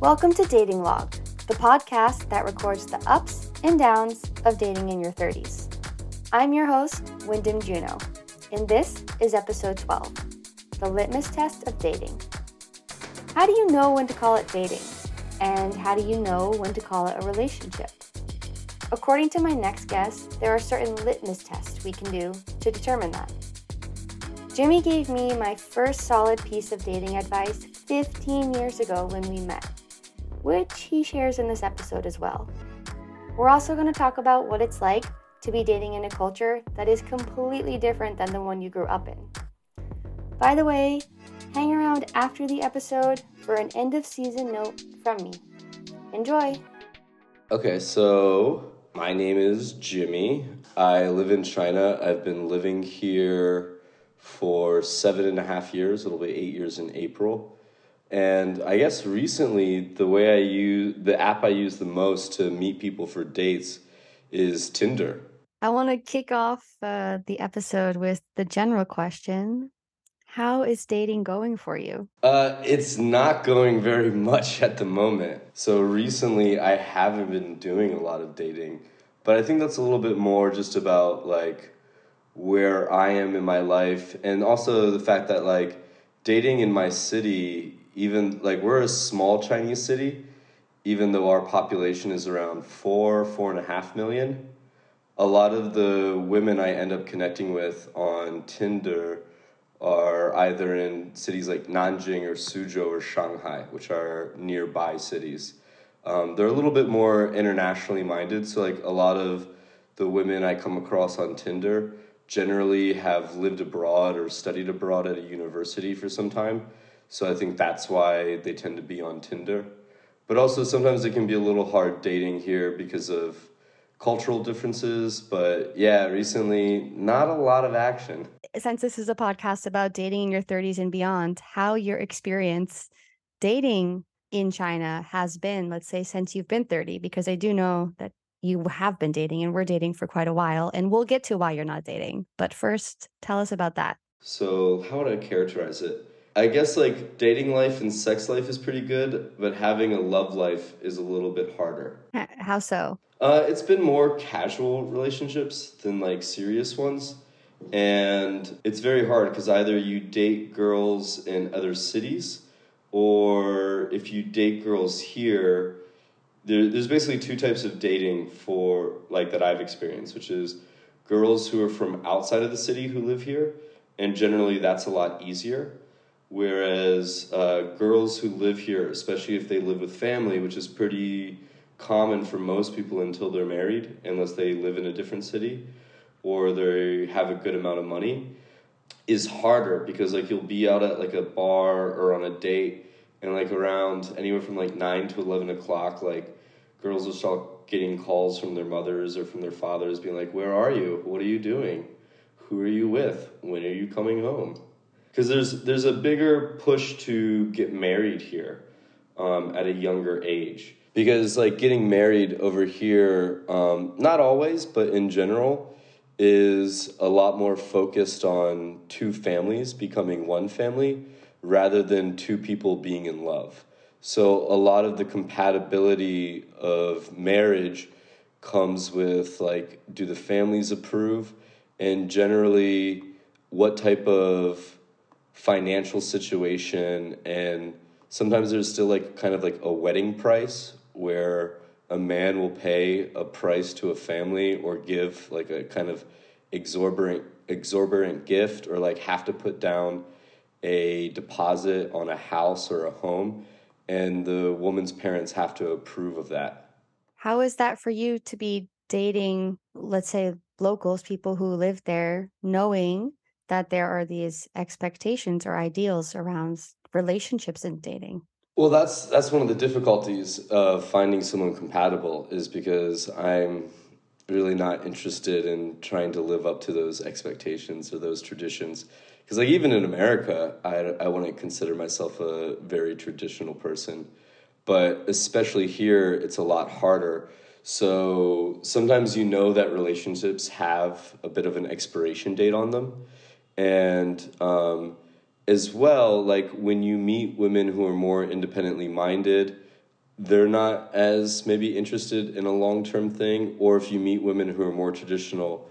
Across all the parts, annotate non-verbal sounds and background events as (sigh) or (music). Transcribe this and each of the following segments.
Welcome to Dating Log, the podcast that records the ups and downs of dating in your 30s. I'm your host, Wyndham Juno, and this is episode 12 The Litmus Test of Dating. How do you know when to call it dating? And how do you know when to call it a relationship? According to my next guest, there are certain litmus tests we can do to determine that. Jimmie gave me my first solid piece of dating advice 15 years ago when we met, which he shares in this episode as well. We're also going to talk about what it's like to be dating in a culture that is completely different than the one you grew up in. By the way, hang around after the episode for an end of season note from me. Enjoy! Okay, so my name is Jimmie. I live in China. I've been living here for seven and a half years. It'll be eight years in April. And I guess recently, the way I use the app I use the most to meet people for dates is Tinder. I want to kick off uh, the episode with the general question How is dating going for you? Uh, it's not going very (laughs) much at the moment. So recently, I haven't been doing a lot of dating, but I think that's a little bit more just about like where I am in my life, and also the fact that like dating in my city, even like we're a small Chinese city, even though our population is around four, four and a half million. A lot of the women I end up connecting with on Tinder are either in cities like Nanjing or Suzhou or Shanghai, which are nearby cities. Um, they're a little bit more internationally minded, so like a lot of the women I come across on Tinder generally have lived abroad or studied abroad at a university for some time. So I think that's why they tend to be on Tinder. But also sometimes it can be a little hard dating here because of cultural differences. But yeah, recently, not a lot of action. Since this is a podcast about dating in your 30s and beyond, how your experience dating in China has been, let's say, since you've been 30, because I do know that you have been dating and we're dating for quite a while and we'll get to why you're not dating but first tell us about that so how would i characterize it i guess like dating life and sex life is pretty good but having a love life is a little bit harder how so uh, it's been more casual relationships than like serious ones and it's very hard because either you date girls in other cities or if you date girls here there, there's basically two types of dating for like that I've experienced, which is girls who are from outside of the city who live here, and generally that's a lot easier. Whereas uh, girls who live here, especially if they live with family, which is pretty common for most people until they're married, unless they live in a different city or they have a good amount of money, is harder because like you'll be out at like a bar or on a date and like around anywhere from like 9 to 11 o'clock like girls will start getting calls from their mothers or from their fathers being like, Where are you? What are you doing? Who are you with? When are you coming home? Because there's, there's a bigger push to get married here um, at a younger age. Because, like, getting married over here, um, not always, but in general, is a lot more focused on two families becoming one family rather than two people being in love. So a lot of the compatibility of marriage comes with like do the families approve and generally what type of financial situation and sometimes there's still like kind of like a wedding price where a man will pay a price to a family or give like a kind of exorbitant exorbitant gift or like have to put down a deposit on a house or a home and the woman's parents have to approve of that. How is that for you to be dating, let's say, locals, people who live there, knowing that there are these expectations or ideals around relationships and dating? Well, that's that's one of the difficulties of finding someone compatible is because I'm really not interested in trying to live up to those expectations or those traditions because like even in America, I I wouldn't consider myself a very traditional person, but especially here, it's a lot harder. So sometimes you know that relationships have a bit of an expiration date on them, and um, as well, like when you meet women who are more independently minded, they're not as maybe interested in a long term thing, or if you meet women who are more traditional,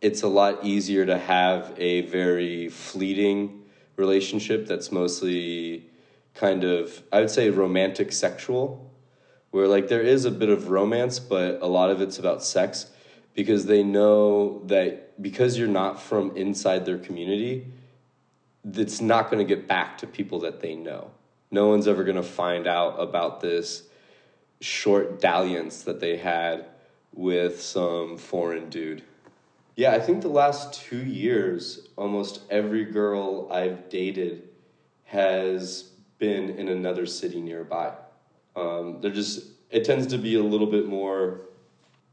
it's a lot easier to have a very fleeting relationship that's mostly kind of, I would say, romantic sexual, where like there is a bit of romance, but a lot of it's about sex because they know that because you're not from inside their community, it's not going to get back to people that they know. No one's ever going to find out about this short dalliance that they had with some foreign dude. Yeah, I think the last two years, almost every girl I've dated has been in another city nearby. Um, they're just, it tends to be a little bit more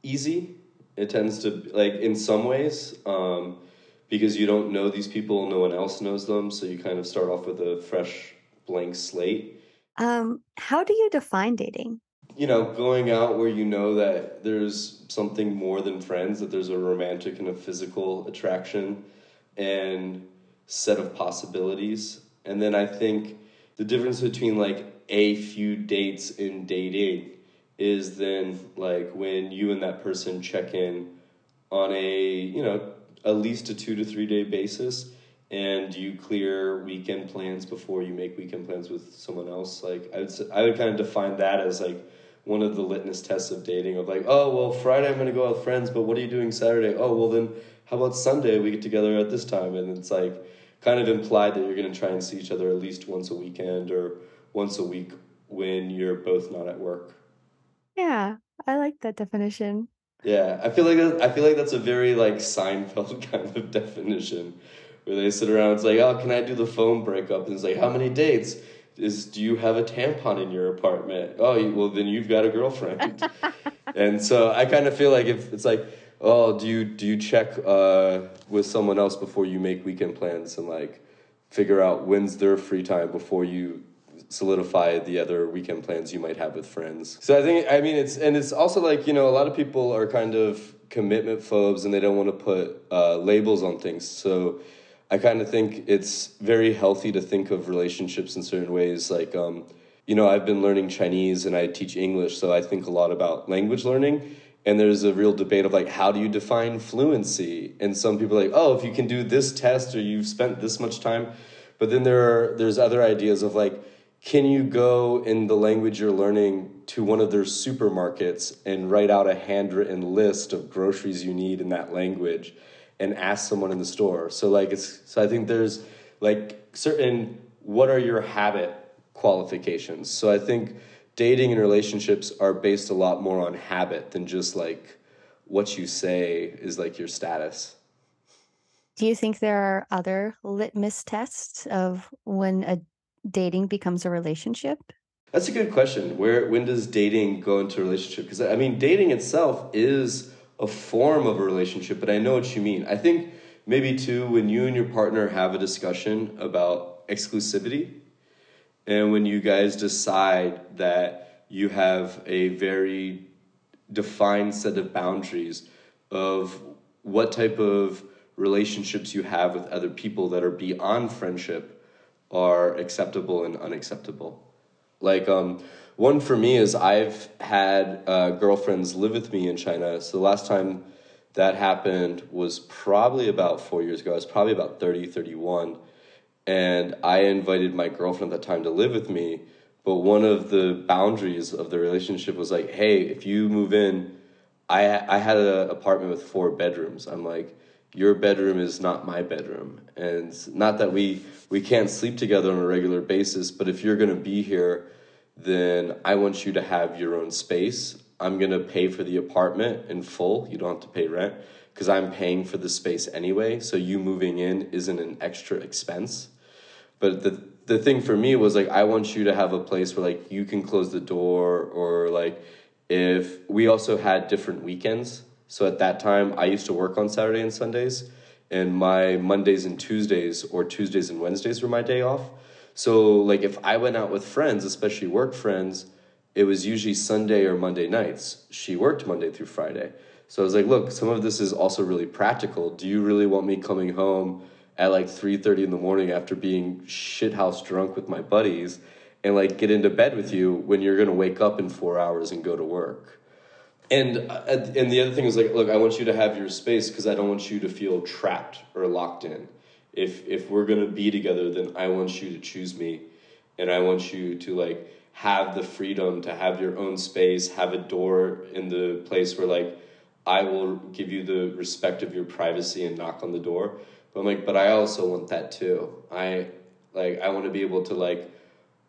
easy. It tends to, like, in some ways, um, because you don't know these people, no one else knows them, so you kind of start off with a fresh blank slate. Um, how do you define dating? You know, going out where you know that there's something more than friends, that there's a romantic and a physical attraction and set of possibilities. And then I think the difference between like a few dates in dating is then like when you and that person check in on a, you know, at least a two to three day basis and you clear weekend plans before you make weekend plans with someone else like i would i would kind of define that as like one of the litmus tests of dating of like oh well friday i'm going to go out with friends but what are you doing saturday? Oh well then how about sunday we get together at this time? And it's like kind of implied that you're going to try and see each other at least once a weekend or once a week when you're both not at work yeah i like that definition yeah, I feel like I feel like that's a very like Seinfeld (laughs) kind of definition, where they sit around. It's like, oh, can I do the phone breakup? And it's like, how many dates? Is do you have a tampon in your apartment? Oh, well then you've got a girlfriend. (laughs) and so I kind of feel like if it's like, oh, do you do you check uh, with someone else before you make weekend plans and like figure out when's their free time before you solidify the other weekend plans you might have with friends. So I think I mean it's and it's also like you know a lot of people are kind of commitment phobes and they don't want to put uh, labels on things. So I kind of think it's very healthy to think of relationships in certain ways. Like um, you know I've been learning Chinese and I teach English, so I think a lot about language learning. And there's a real debate of like how do you define fluency? And some people are like, oh, if you can do this test or you've spent this much time. But then there are there's other ideas of like can you go in the language you're learning to one of their supermarkets and write out a handwritten list of groceries you need in that language and ask someone in the store? So like it's so i think there's like certain what are your habit qualifications? So i think dating and relationships are based a lot more on habit than just like what you say is like your status. Do you think there are other litmus tests of when a dating becomes a relationship? That's a good question. Where when does dating go into a relationship? Because I mean, dating itself is a form of a relationship, but I know what you mean. I think maybe too when you and your partner have a discussion about exclusivity, and when you guys decide that you have a very defined set of boundaries of what type of relationships you have with other people that are beyond friendship are acceptable and unacceptable. Like um, one for me is I've had uh, girlfriends live with me in China. So the last time that happened was probably about four years ago. I was probably about 30, 31. And I invited my girlfriend at the time to live with me. But one of the boundaries of the relationship was like, hey, if you move in, I, I had an apartment with four bedrooms. I'm like, your bedroom is not my bedroom. And not that we we can't sleep together on a regular basis but if you're going to be here then i want you to have your own space. I'm going to pay for the apartment in full. You don't have to pay rent because i'm paying for the space anyway. So you moving in isn't an extra expense. But the the thing for me was like i want you to have a place where like you can close the door or like if we also had different weekends so at that time, I used to work on Saturday and Sundays, and my Mondays and Tuesdays or Tuesdays and Wednesdays were my day off. So like if I went out with friends, especially work friends, it was usually Sunday or Monday nights. She worked Monday through Friday. So I was like, look, some of this is also really practical. Do you really want me coming home at like 3:30 in the morning after being shithouse drunk with my buddies and like get into bed with you when you're going to wake up in 4 hours and go to work. And uh, and the other thing is like look, I want you to have your space cuz I don't want you to feel trapped or locked in. If if we're to be together, then I want you to choose me and I want you to like have the freedom to have your own space, have a door in the place where like I will give you the respect of your privacy and knock on the door. But I'm like, but I also want that too. I like I want to be able to like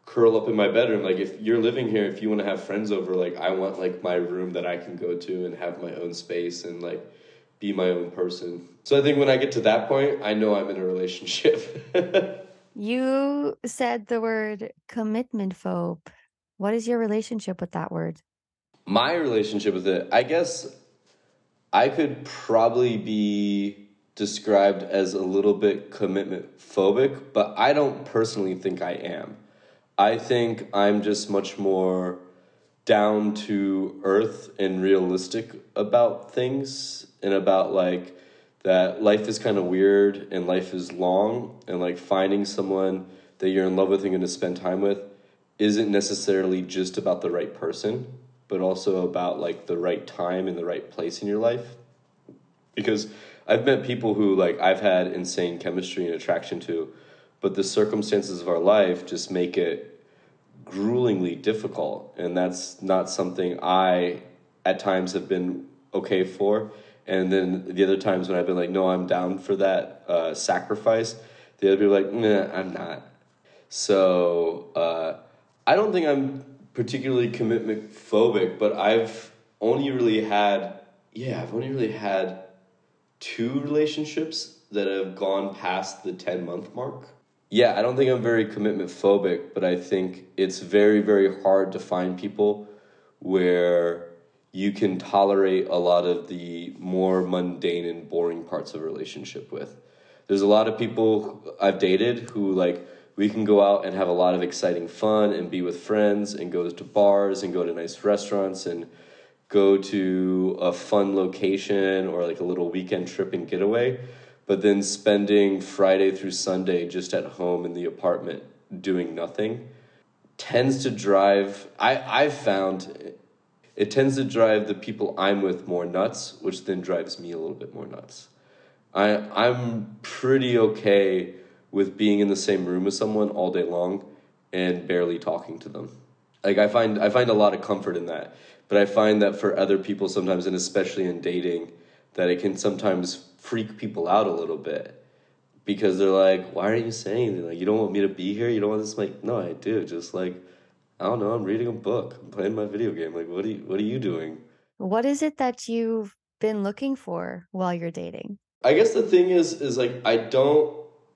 curl up in my bedroom. Like if you're living here, if you want to have friends over, like I want like my room that I can go to and have my own space and like be my own person. So I think when I get to that point, I know I'm in a relationship. (laughs) You said the word commitment phobe. What is your relationship with that word? My relationship with it, I guess I could probably be described as a little bit commitment phobic, but I don't personally think I am. I think I'm just much more down to earth and realistic about things and about like that life is kind of weird and life is long and like finding someone that you're in love with and going to spend time with isn't necessarily just about the right person but also about like the right time and the right place in your life. Because i've met people who like i've had insane chemistry and attraction to but the circumstances of our life just make it gruelingly difficult and that's not something i at times have been okay for and then the other times when I've been like, no, I'm down for that uh, sacrifice, the other people are like, nah, I'm not. So uh, I don't think I'm particularly commitment phobic, but I've only really had, yeah, I've only really had two relationships that have gone past the 10 month mark. Yeah, I don't think I'm very commitment phobic, but I think it's very, very hard to find people where you can tolerate a lot of the more mundane and boring parts of a relationship with. There's a lot of people I've dated who like we can go out and have a lot of exciting fun and be with friends and go to bars and go to nice restaurants and go to a fun location or like a little weekend trip and getaway but then spending Friday through Sunday just at home in the apartment doing nothing tends to drive I I've found it tends to drive the people I'm with more nuts, which then drives me a little bit more nuts. I I'm pretty okay with being in the same room with someone all day long and barely talking to them. Like I find I find a lot of comfort in that. But I find that for other people sometimes and especially in dating that it can sometimes freak people out a little bit because they're like, "Why are you saying anything? Like you don't want me to be here? You don't want this?" I'm like, no, I do. Just like I don't know. I'm reading a book. I'm playing my video game. Like, what are you, what are you doing? What is it that you've been looking for while you're dating? I guess the thing is, is like I don't.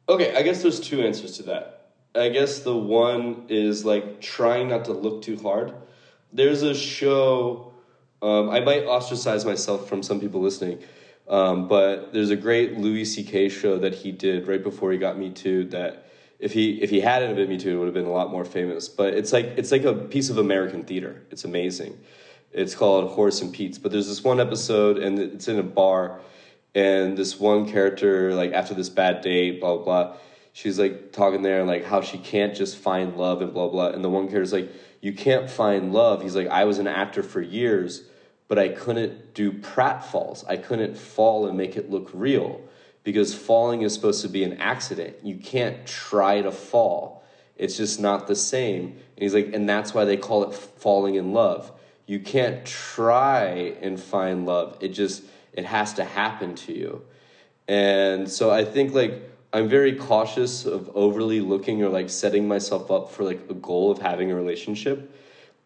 Okay, I guess there's two answers to that. I guess the one is like trying not to look too hard. There's a show. Um, I might ostracize myself from some people listening, um, but there's a great Louis C.K. show that he did right before he got Me Too that if he if he hadn't been Me Too, it would have been a lot more famous. But it's like it's like a piece of American theater. It's amazing. It's called Horace and Pete's. But there's this one episode, and it's in a bar, and this one character, like after this bad date, blah blah. blah she's like talking there like how she can't just find love and blah blah. And the one character's like, you can't find love. He's like, I was an actor for years, but I couldn't do pratfalls. I couldn't fall and make it look real because falling is supposed to be an accident. You can't try to fall. It's just not the same. And he's like, and that's why they call it falling in love. You can't try and find love. It just it has to happen to you. And so I think like I'm very cautious of overly looking or like setting myself up for like a goal of having a relationship.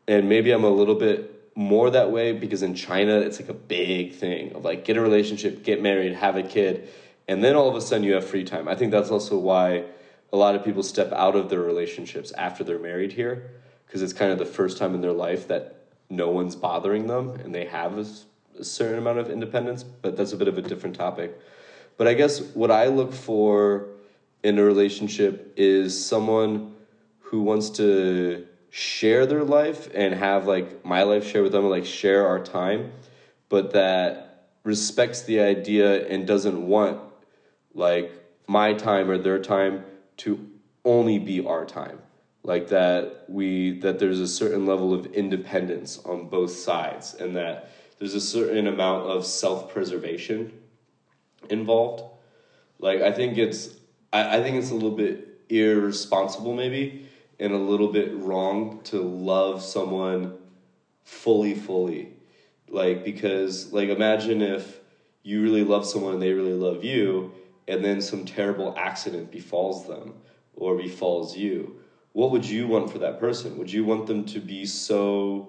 And maybe I'm a little bit more that way because in China it's like a big thing of like get a relationship, get married, have a kid and then all of a sudden you have free time. I think that's also why a lot of people step out of their relationships after they're married here because it's kind of the first time in their life that no one's bothering them and they have a, a, certain amount of independence, but that's a bit of a different topic. But I guess what I look for in a relationship is someone who wants to share their life and have like my life share with them, like share our time, but that respects the idea and doesn't want like my time or their time to only be our time. like that we that there's a certain level of independence on both sides and that there's a certain amount of self-preservation involved like i think it's I, I think it's a little bit irresponsible maybe and a little bit wrong to love someone fully fully like because like imagine if you really love someone and they really love you and then some terrible accident befalls them or befalls you what would you want for that person? Would you want them to be so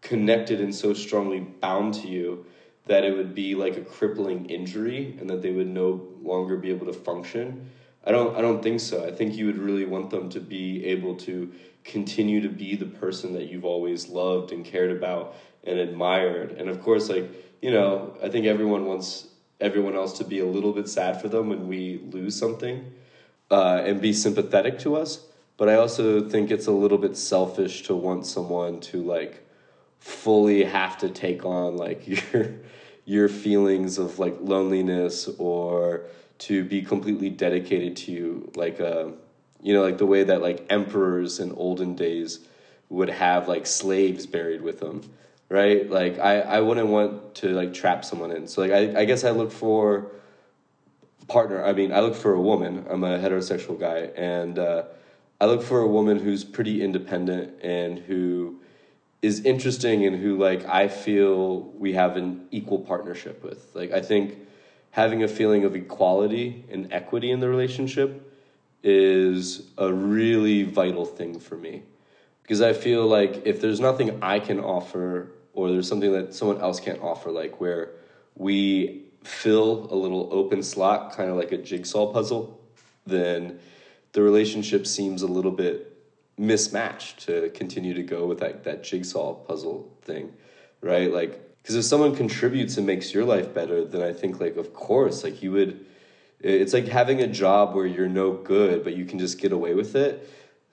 connected and so strongly bound to you that it would be like a crippling injury and that they would no longer be able to function? I don't I don't think so. I think you would really want them to be able to continue to be the person that you've always loved and cared about and admired. And of course like, you know, I think everyone wants everyone else to be a little bit sad for them when we lose something uh, and be sympathetic to us but I also think it's a little bit selfish to want someone to like fully have to take on like (laughs) your your feelings of like loneliness or to be completely dedicated to you like uh you know like the way that like emperors in olden days would have like slaves buried with them right? Like i i wouldn't want to like trap someone in. So like i, I guess i look for partner i mean i look for a woman. I'm a heterosexual guy and uh I look for a woman who's pretty independent and who is interesting and who like I feel we have an equal partnership with. Like I think having a feeling of equality and equity in the relationship is a really vital thing for me. Because I feel like if there's nothing I can offer or there's something that someone else can't offer like where we fill a little open slot kind of like a jigsaw puzzle, then the relationship seems a little bit mismatched to continue to go with that, that jigsaw puzzle thing, right? Like, because if someone contributes and makes your life better, then I think, like, of course, like, you would, it's like having a job where you're no good, but you can just get away with it.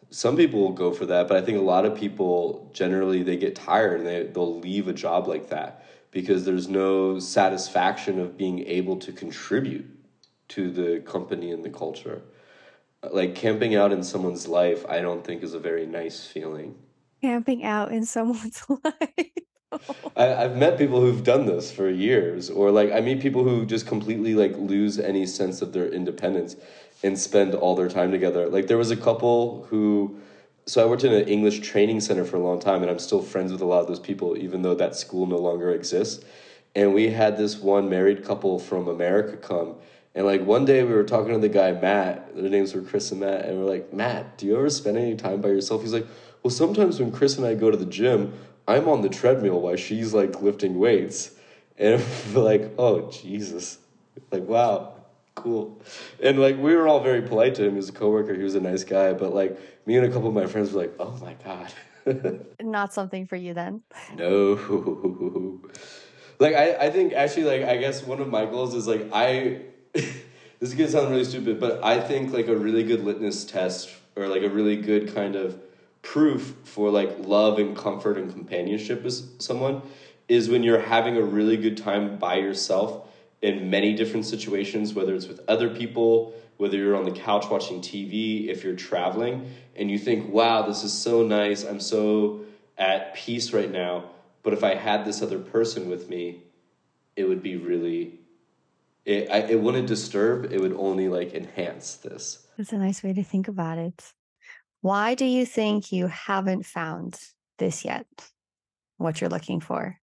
Some people will go for that, but I think a lot of people generally they get tired and they, they'll leave a job like that because there's no satisfaction of being able to contribute to the company and the culture. Like camping out in someone's life i don't think is a very nice feeling. Camping out in someone's (laughs) life I, i've met people who've done this for years or like i meet people who just completely like lose any sense of their independence and spend all their time together like there was a couple who so i worked in an english training center for a long time and i'm still friends with a lot of those people even though that school no longer exists and we had this one married couple from america come and like one day we were talking to the guy Matt. Their names were Chris and Matt, and we're like, Matt, do you ever spend any time by yourself? He's like, well, sometimes when Chris and I go to the gym, I'm on the treadmill while she's like lifting weights, and (laughs) like, oh Jesus, like wow, cool. And like we were all very polite to him. He was a coworker. He was a nice guy. But like me and a couple of my friends were like, oh my god. (laughs) Not something for you then. No. like I, I think actually like I guess one of my goals is like I (laughs) this is gonna sound really stupid, but I think like a really good litmus test or like a really good kind of proof for like love and comfort and companionship with someone is when you're having a really good time by yourself in many different situations, whether it's with other people, whether you're on the couch watching TV, if you're traveling, and you think, wow, this is so nice, I'm so at peace right now. But if I had this other person with me, it would be really it I, it wouldn't disturb. It would only like enhance this. That's a nice way to think about it why do you think you haven't found this yet what you're looking for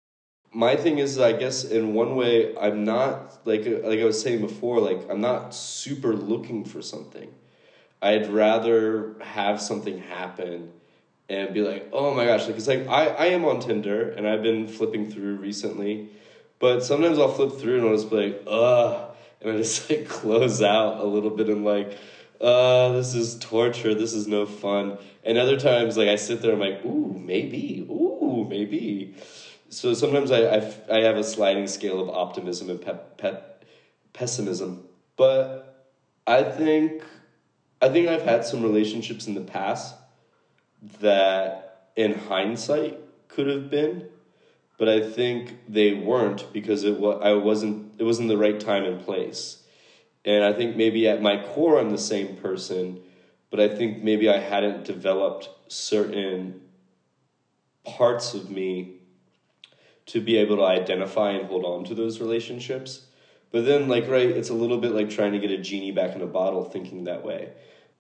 my thing is i guess in one way i'm not like uh, like i was saying before like i'm not super looking for something i'd rather have something happen and be like oh my gosh like like i i am on tinder and i've been flipping through recently but sometimes I'll flip through and I'll just be like, ugh. And I just like (laughs) close out a little bit and like, uh, this is torture. This is no fun. And other times, like I sit there, I'm like, ooh, maybe, ooh, maybe. So sometimes I, I, I have a sliding scale of optimism and pep, pessimism. But I think, I think I've had some relationships in the past that, in hindsight, could have been but I think they weren't because it was I wasn't it wasn't the right time and place. And I think maybe at my core I'm the same person, but I think maybe I hadn't developed certain parts of me to be able to identify and hold on to those relationships. But then, like, right, it's a little bit like trying to get a genie back in a bottle thinking that way.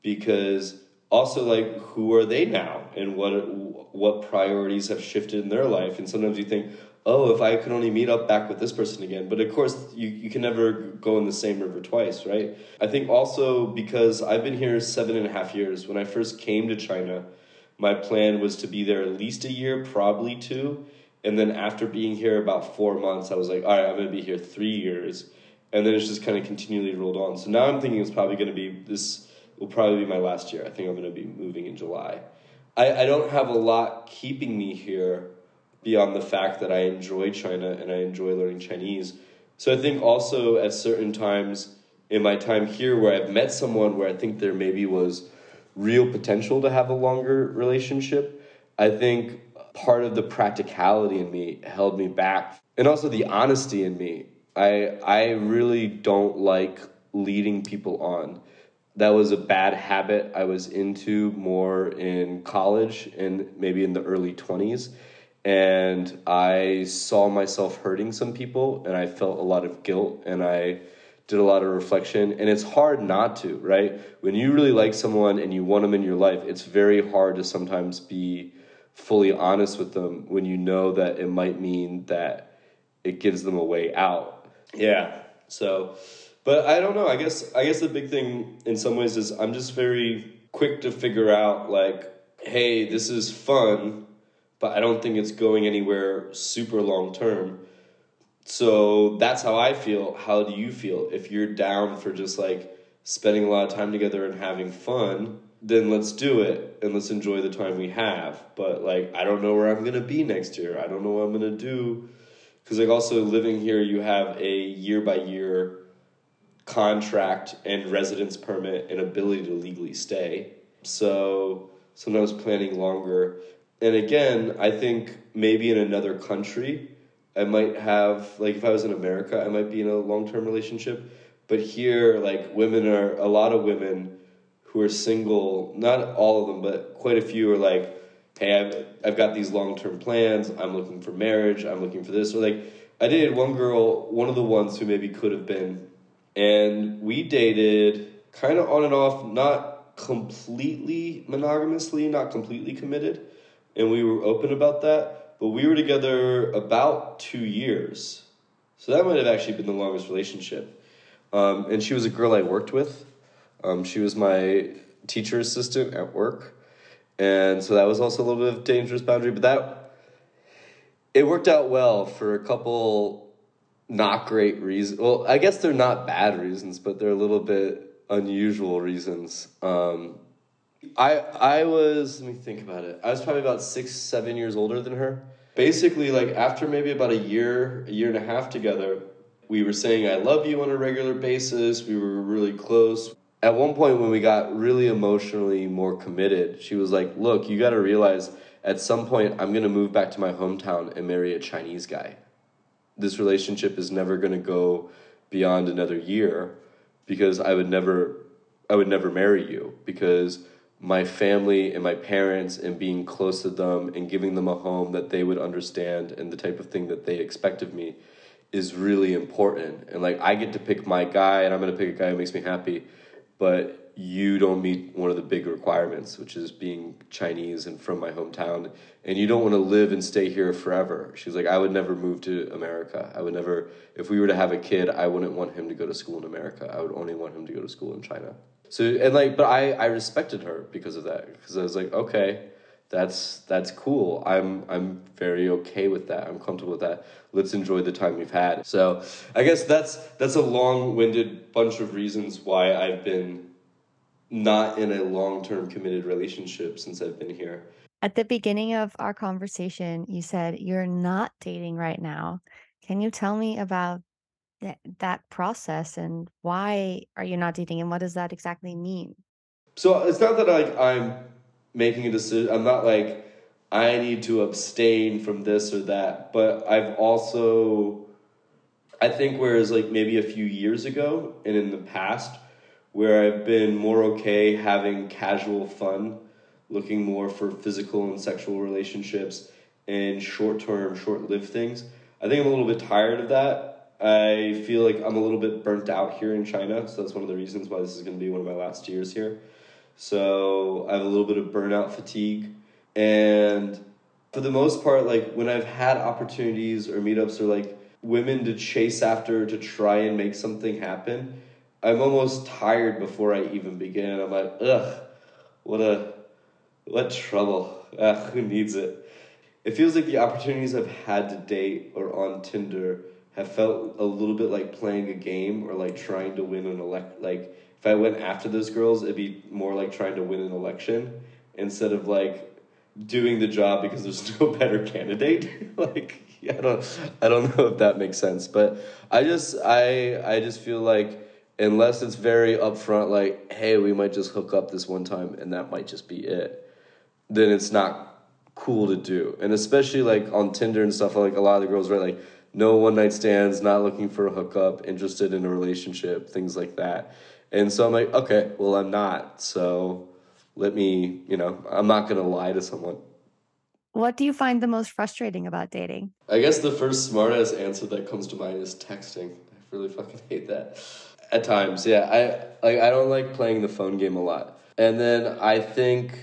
Because also, like, who are they now? And what, what priorities have shifted in their life? And sometimes you think, oh, if I could only meet up back with this person again. But of course, you, you can never go in the same river twice, right? I think also because I've been here seven and a half years. When I first came to China, my plan was to be there at least a year, probably two. And then after being here about four months, I was like, all right, I'm going to be here three years. And then it's just kind of continually rolled on. So now I'm thinking it's probably going to be this will probably be my last year. I think I'm going to be moving in July. I, I don't have a lot keeping me here beyond the fact that I enjoy China and I enjoy learning Chinese. So I think also at certain times in my time here where I've met someone where I think there maybe was real potential to have a longer relationship, I think part of the practicality in me held me back. And also the honesty in me. I I really don't like leading people on. That was a bad habit I was into more in college and maybe in the early 20s and I saw myself hurting some people and I felt a lot of guilt and I did a lot of reflection and it's hard not to, right? When you really like someone and you want them in your life, it's very hard to sometimes be fully honest with them when you know that it might mean that it gives them a way out. Yeah. So but I don't know. I guess I guess the big thing in some ways is I'm just very quick to figure out like hey, this is fun but I don't think it's going anywhere super long term. So that's how I feel. How do you feel? If you're down for just like spending a lot of time together and having fun, then let's do it and let's enjoy the time we have. But like, I don't know where I'm gonna be next year. I don't know what I'm gonna do. Because like, also living here, you have a year by year contract and residence permit and ability to legally stay. So sometimes planning longer and again, I think maybe in another country, I might have like if I was in America, I might be in a long term relationship. But here, like women are a lot of women who are single. Not all of them, but quite a few are like, "Hey, I've I've got these long term plans. I'm looking for marriage. I'm looking for this." Or like, I dated one girl, one of the ones who maybe could have been, and we dated kind of on and off, not completely monogamously, not completely committed and we were open about that. But we were together about two years, so that might have actually been the longest relationship. Um, and she was a girl I worked with. Um, she was my teacher assistant at work, and so that was also a little bit of dangerous boundary. But that it worked out well for a couple not great reasons. Well, I guess they're not bad reasons, but they're a little bit unusual reasons. Um, I I was let me think about it. I was probably about six, seven years older than her. Basically, like after maybe about a year, a year and a half together, we were saying I love you on a regular basis. We were really close. At one point when we got really emotionally more committed, she was like, Look, you gotta realize at some point I'm gonna move back to my hometown and marry a Chinese guy. This relationship is never gonna go beyond another year because I would never I would never marry you because my family and my parents and being close to them and giving them a home that they would understand and the type of thing that they expect of me is really important. And like I get to pick my guy and I'm gonna pick a guy who makes me happy, but you don't meet one of the big requirements, which is being Chinese and from my hometown. And you don't want to live and stay here forever. She's like, I would never move to America. I would never, if we were to have a kid, I wouldn't want him to go to school in America. I would only want him to go to school in China. So and like, but I I respected her because of that because I was like, okay, that's that's cool. I'm I'm very okay with that. I'm comfortable with that. Let's enjoy the time we've had. So I guess that's that's a long-winded bunch of reasons why I've been not in a long-term committed relationship since I've been here. At the beginning of our conversation, you said you're not dating right now. Can you tell me about that process and why are you not dating and what does that exactly mean? So it's not that like I'm making a decision. I'm not like I need to abstain from this or that, but I've also I think whereas like maybe a few years ago and in the past where I've been more okay having casual fun, looking more for physical and sexual relationships and short term, short lived things. I think I'm a little bit tired of that. I feel like I'm a little bit burnt out here in China, so that's one of the reasons why this is going to be one of my last years here. So I have a little bit of burnout fatigue. And for the most part, like when I've had opportunities or meetups or like women to chase after to try and make something happen, I'm almost tired before I even begin. I'm like, ugh, what a, what trouble. Ugh, who needs it? It feels like the opportunities I've had to date or on Tinder have felt a little bit like playing a game or like trying to win an elect. Like if I went after those girls, it'd be more like trying to win an election instead of like doing the job because there's (laughs) no better candidate. (laughs) like I don't I don't know if that makes sense, but I just I I just feel like unless it's very upfront like hey, we might just hook up this one time and that might just be it. Then it's not cool to do. And especially like on Tinder and stuff like a lot of the girls write like no one night stands, not looking for a hookup, interested in a relationship, things like that. And so I'm like, okay, well I'm not. So let me, you know, I'm not going to lie to someone. What do you find the most frustrating about dating? I guess the first smartass answer that comes to mind is texting. I really fucking hate that. At times, yeah. I like I don't like playing the phone game a lot. And then I think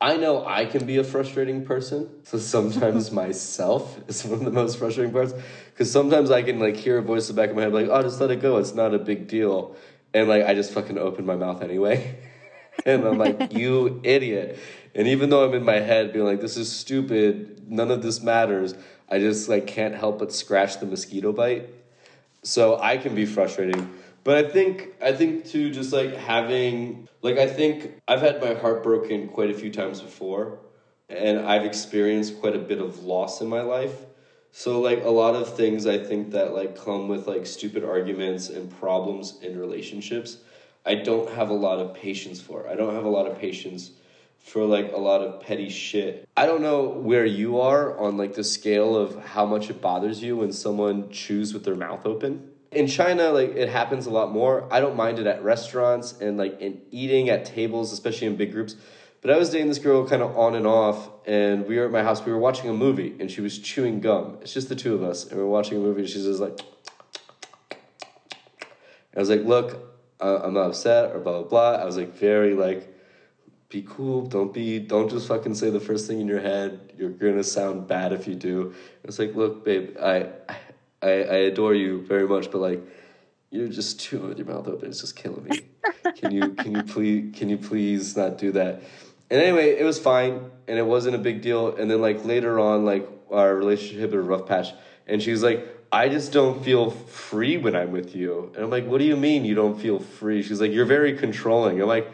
I know I can be a frustrating person. So sometimes (laughs) myself is one of the most frustrating parts. Because sometimes I can like hear a voice in the back of my head like, oh, just let it go. It's not a big deal. And like I just fucking open my mouth anyway. (laughs) and I'm like, (laughs) you idiot. And even though I'm in my head being like, this is stupid, none of this matters, I just like can't help but scratch the mosquito bite. So I can be frustrating. But I think I think too just like having like I think I've had my heart broken quite a few times before and I've experienced quite a bit of loss in my life. So like a lot of things I think that like come with like stupid arguments and problems in relationships I don't have a lot of patience for. I don't have a lot of patience for like a lot of petty shit. I don't know where you are on like the scale of how much it bothers you when someone chews with their mouth open. In China, like it happens a lot more. I don't mind it at restaurants and like in eating at tables, especially in big groups. But I was dating this girl kind of on and off, and we were at my house. We were watching a movie, and she was chewing gum. It's just the two of us, and we are watching a movie. And she's just like, I was like, "Look, uh, I'm not upset or blah blah blah. I was like very like, be cool. Don't be. Don't just fucking say the first thing in your head. You're gonna sound bad if you do. It's like, look, babe, I, I, I adore you very much, but like, you're just chewing with your mouth open. It's just killing me. can you can you please can you please not do that? And anyway, it was fine, and it wasn't a big deal. And then like later on, like our relationship hit a rough patch, and she's like, I just don't feel free when I'm with you. And I'm like, what do you mean you don't feel free? She's like, you're very controlling. I'm like,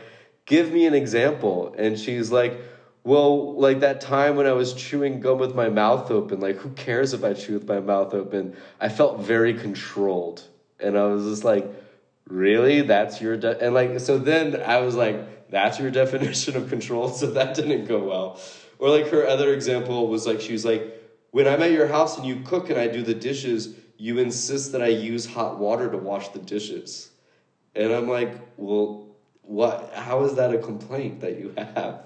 give me an example. And she's like, well, like that time when I was chewing gum with my mouth open, like, who cares if I chew with my mouth open? I felt very controlled. And I was just like, really? That's your, de-? and like, so then I was like, that's your (laughs) definition of control? So that didn't go well. Or like her other example was like, she was like, when I'm at your house and you cook and I do the dishes, you insist that I use hot water to wash the dishes. And I'm like, well, what? How is that a complaint that you have?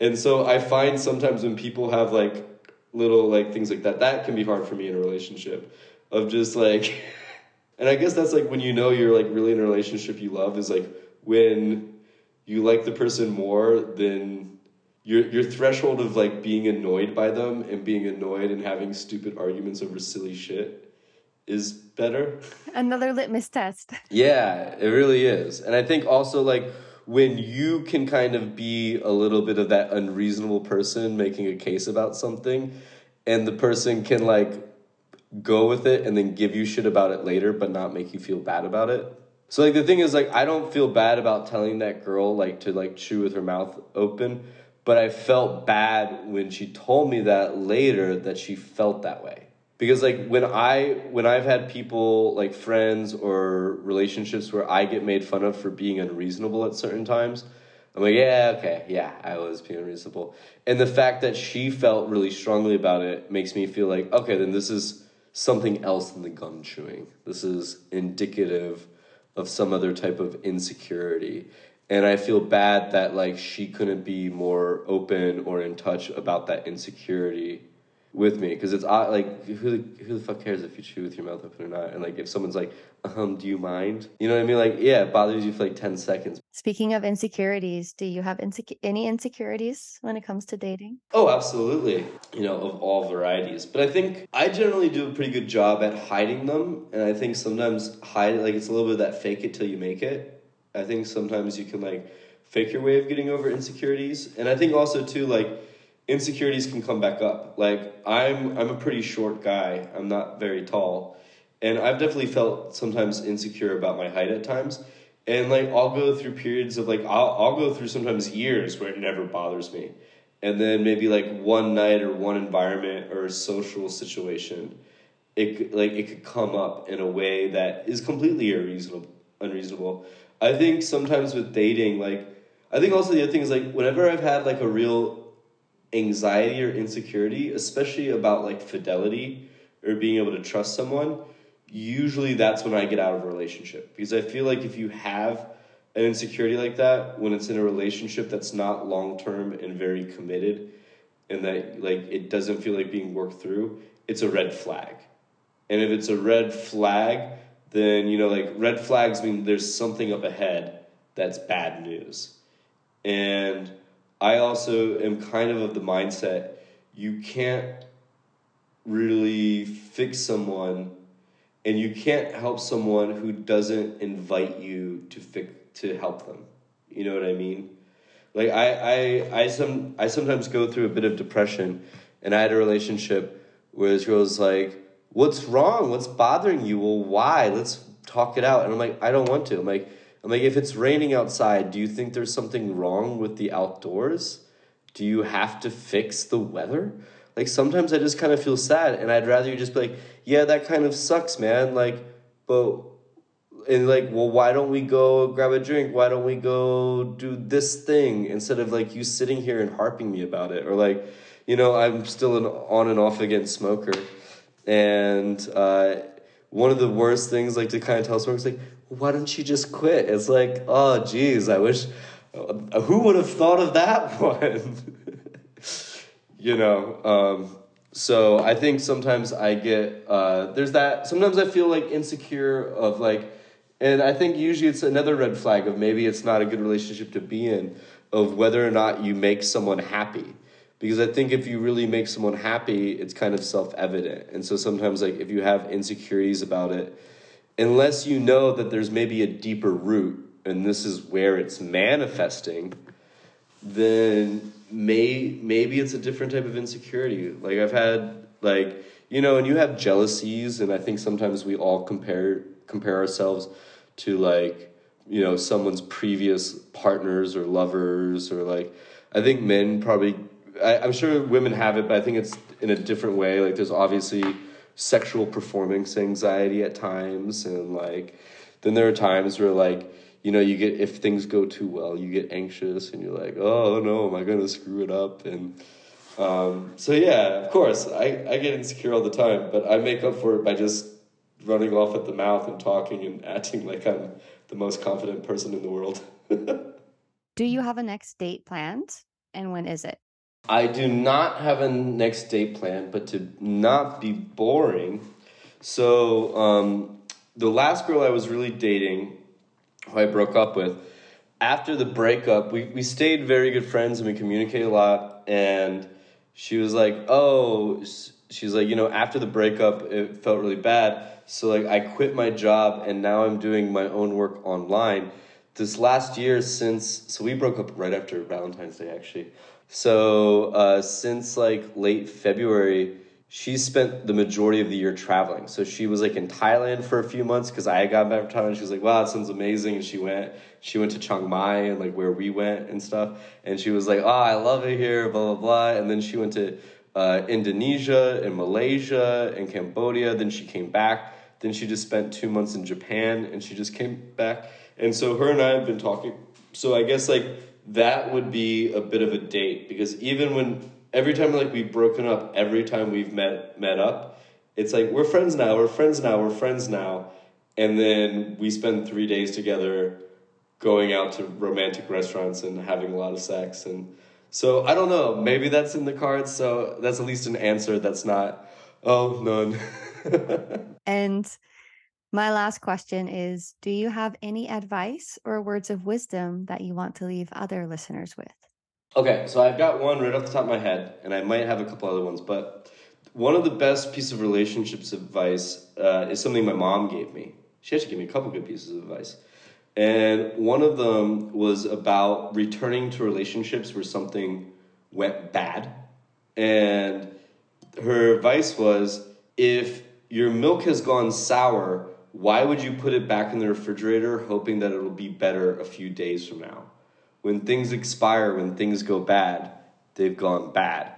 And so I find sometimes when people have like little like things like that, that can be hard for me in a relationship of just like, (laughs) and I guess that's like when you know you're like really in a relationship you love is like when you like the person more than your your threshold of like being annoyed by them and being annoyed and having stupid arguments over silly shit is better. Another litmus test. (laughs) Yeah, it really is. And I think also like when you can kind of be a little bit of that unreasonable person making a case about something and the person can like go with it and then give you shit about it later but not make you feel bad about it. So like the thing is like I don't feel bad about telling that girl like to like chew with her mouth open but I felt bad when she told me that later that she felt that way. Because like when I when I've had people like friends or relationships where I get made fun of for being unreasonable at certain times, I'm like, yeah, okay, yeah, I was being unreasonable. And the fact that she felt really strongly about it makes me feel like, okay, then this is something else than the gum chewing. This is indicative of some other type of insecurity and i feel bad that like she couldn't be more open or in touch about that insecurity with me because it's odd, like who the, who the fuck cares if you chew with your mouth open or not? And like if someone's like um do you mind? You know what i mean? Like yeah it bothers you for like 10 seconds. Speaking of insecurities, do you have insec- any insecurities when it comes to dating? oh absolutely. You know of all varieties. But i think i generally do a pretty good job at hiding them. And i think sometimes hide like it's a little bit of that fake it till you make it. I think sometimes you can like fake your way of getting over insecurities. And i think also too like insecurities can come back up. Like I'm I'm a pretty short guy. I'm not very tall. And I've definitely felt sometimes insecure about my height at times. And like I'll go through periods of like I'll I'll go through sometimes years where it never bothers me. And then maybe like one night or one environment or social situation, it like it could come up in a way that is completely unreasonable unreasonable. I think sometimes with dating, like I think also the other thing is like whenever I've had like a real anxiety or insecurity, especially about like fidelity or being able to trust someone, usually that's when I get out of a relationship. Because I feel like if you have an insecurity like that, when it's in a relationship that's not long term and very committed, and that like it doesn't feel like being worked through, it's a red flag. And if it's a red flag, then you know like red flags mean there's something up ahead that's bad news. And I also am kind of of the mindset you can't really fix someone and you can't help someone who doesn't invite you to fix to help them. You know what I mean? Like I I I some I sometimes go through a bit of depression and I had a relationship where this girl was like, What's wrong? What's bothering you? Well, why? Let's talk it out. And I'm like, I don't want to. I'm like, I'm like, if it's raining outside, do you think there's something wrong with the outdoors? Do you have to fix the weather? Like sometimes I just kind of feel sad and I'd rather you just be like, yeah, that kind of sucks, man. Like, but and like, well, why don't we go grab a drink? Why don't we go do this thing instead of like you sitting here and harping me about it? Or like, you know, I'm still an on and off again smoker. And uh, one of the worst things like to kind of tell smokers like, why don't you just quit? It's like, oh, geez, I wish. Uh, who would have thought of that (laughs) one? (laughs) you know. Um, so I think sometimes I get uh, there's that. Sometimes I feel like insecure of like, and I think usually it's another red flag of maybe it's not a good relationship to be in of whether or not you make someone happy. Because I think if you really make someone happy, it's kind of self evident. And so sometimes, like, if you have insecurities about it, unless you know that there's maybe a deeper root and this is where it's manifesting, then may maybe it's a different type of insecurity. Like I've had like you know, and you have jealousies, and I think sometimes we all compare compare ourselves to like you know someone's previous partners or lovers or like I think men probably I, I'm sure women have it, but I think it's in a different way. Like there's obviously sexual performance anxiety at times, and like then there are times where like you know, you get if things go too well, you get anxious and you're like, oh no, am I gonna screw it up? And um, so yeah, of course, I, I get insecure all the time, but I make up for it by just running off at the mouth and talking and acting like I'm the most confident person in the world. (laughs) Do you have a next date planned? And when is it? I do not have a next date plan, but to not be boring, so um, the last girl I was really dating who I broke up with, after the breakup, we, we stayed very good friends and we communicated a lot. And she was like, Oh, she's like, you know, after the breakup, it felt really bad. So, like, I quit my job and now I'm doing my own work online. This last year, since, so we broke up right after Valentine's Day, actually. So, uh, since like late February, she spent the majority of the year traveling. So she was like in Thailand for a few months because I got back from Thailand. She was like, "Wow, that sounds amazing!" And she went. She went to Chiang Mai and like where we went and stuff. And she was like, "Oh, I love it here." Blah blah blah. And then she went to uh, Indonesia and Malaysia and Cambodia. Then she came back. Then she just spent two months in Japan and she just came back. And so her and I have been talking. So I guess like that would be a bit of a date because even when every time like we've broken up, every time we've met met up, it's like we're friends now, we're friends now, we're friends now. and then we spend three days together going out to romantic restaurants and having a lot of sex and so i don't know maybe that's in the cards so that's at least an answer that's not oh none (laughs) and my last question is Do you have any advice or words of wisdom that you want to leave other listeners with? Okay, so I've got one right off the top of my head, and I might have a couple other ones, but one of the best pieces of relationships advice uh, is something my mom gave me. She actually gave me a couple good pieces of advice. And one of them was about returning to relationships where something went bad. And her advice was if your milk has gone sour, why would you put it back in the refrigerator hoping that it'll be better a few days from now? When things expire, when things go bad, they've gone bad.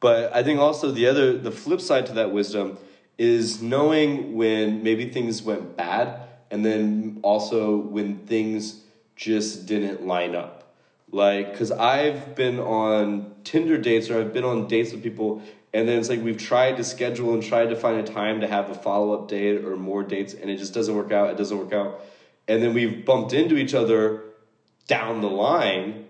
But I think also the other, the flip side to that wisdom is knowing when maybe things went bad and then also when things just didn't line up. Like, because I've been on Tinder dates or I've been on dates with people and then it's like we've tried to schedule and tried to find a time to have a follow up date or more dates, and it just doesn't work out. It doesn't work out. And then we've bumped into each other down the line,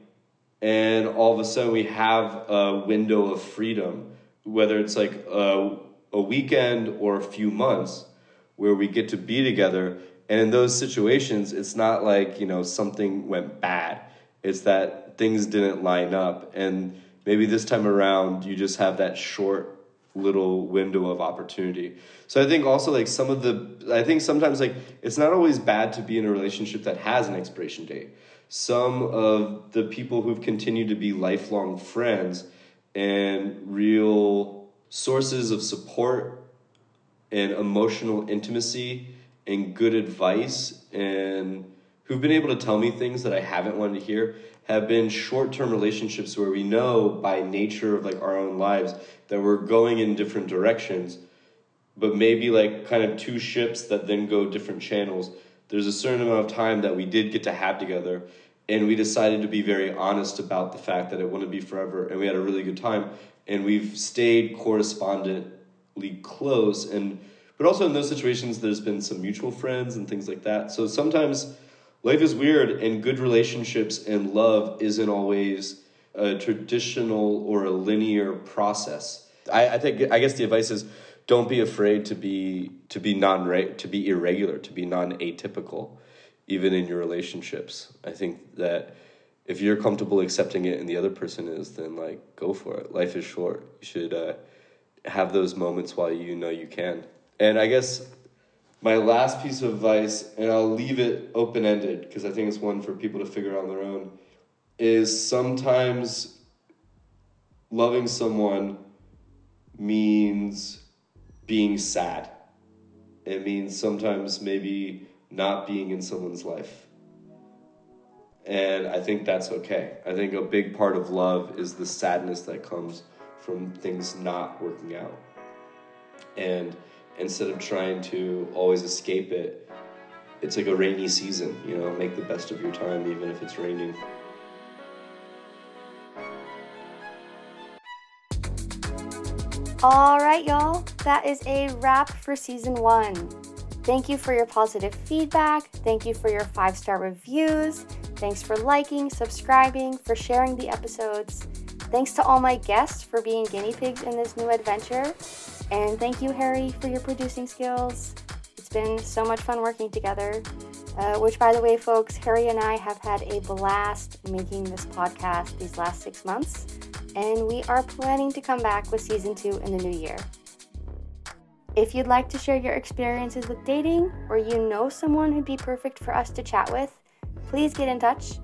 and all of a sudden we have a window of freedom, whether it's like a, a weekend or a few months where we get to be together. And in those situations, it's not like, you know, something went bad. It's that things didn't line up. And maybe this time around you just have that short little window of opportunity. So I think also like some of the I think sometimes like it's not always bad to be in a relationship that has an expiration date. Some of the people who've continued to be lifelong friends and real sources of support and emotional intimacy and good advice and who've been able to tell me things that I haven't wanted to hear have been short-term relationships where we know by nature of like our own lives that we're going in different directions but maybe like kind of two ships that then go different channels. There's a certain amount of time that we did get to have together and we decided to be very honest about the fact that it wouldn't be forever and we had a really good time and we've stayed correspondently close and but also in those situations there's been some mutual friends and things like that. So sometimes life is weird and good relationships and love isn't always a traditional or a linear process. I, I think i guess the advice is don't be afraid to be to be non to be irregular to be non atypical even in your relationships. I think that if you're comfortable accepting it and the other person is then like go for it. Life is short. You should uh, have those moments while you know you can. And i guess my last piece of advice, and I'll leave it open ended because I think it's one for people to figure out on their own, is sometimes loving someone means being sad. It means sometimes maybe not being in someone's life. And I think that's okay. I think a big part of love is the sadness that comes from things not working out. And instead of trying to always escape it, it's like a rainy season, you know, make the best of your time even if it's raining. All right, y'all, that is a wrap for season one. Thank you for your positive feedback. Thank you for your five star reviews. Thanks for liking, subscribing, for sharing the episodes. Thanks to all my guests for being guinea pigs in this new adventure. And thank you, Harry, for your producing skills. It's been so much fun working together. Uh, which, by the way, folks, Harry and I have had a blast making this podcast these last six months, and we are planning to come back with season two in the new year. If you'd like to share your experiences with dating, or you know someone who'd be perfect for us to chat with, please get in touch.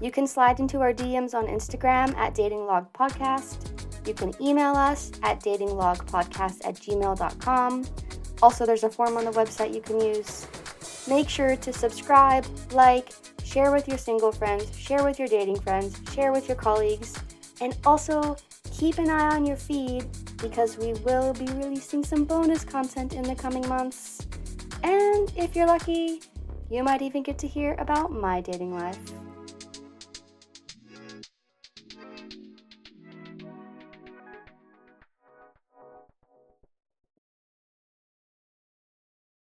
You can slide into our DMs on Instagram at Dating Log Podcast you can email us at datinglogpodcast at gmail.com. Also, there's a form on the website you can use. Make sure to subscribe, like, share with your single friends, share with your dating friends, share with your colleagues, and also keep an eye on your feed because we will be releasing some bonus content in the coming months. And if you're lucky, you might even get to hear about my dating life.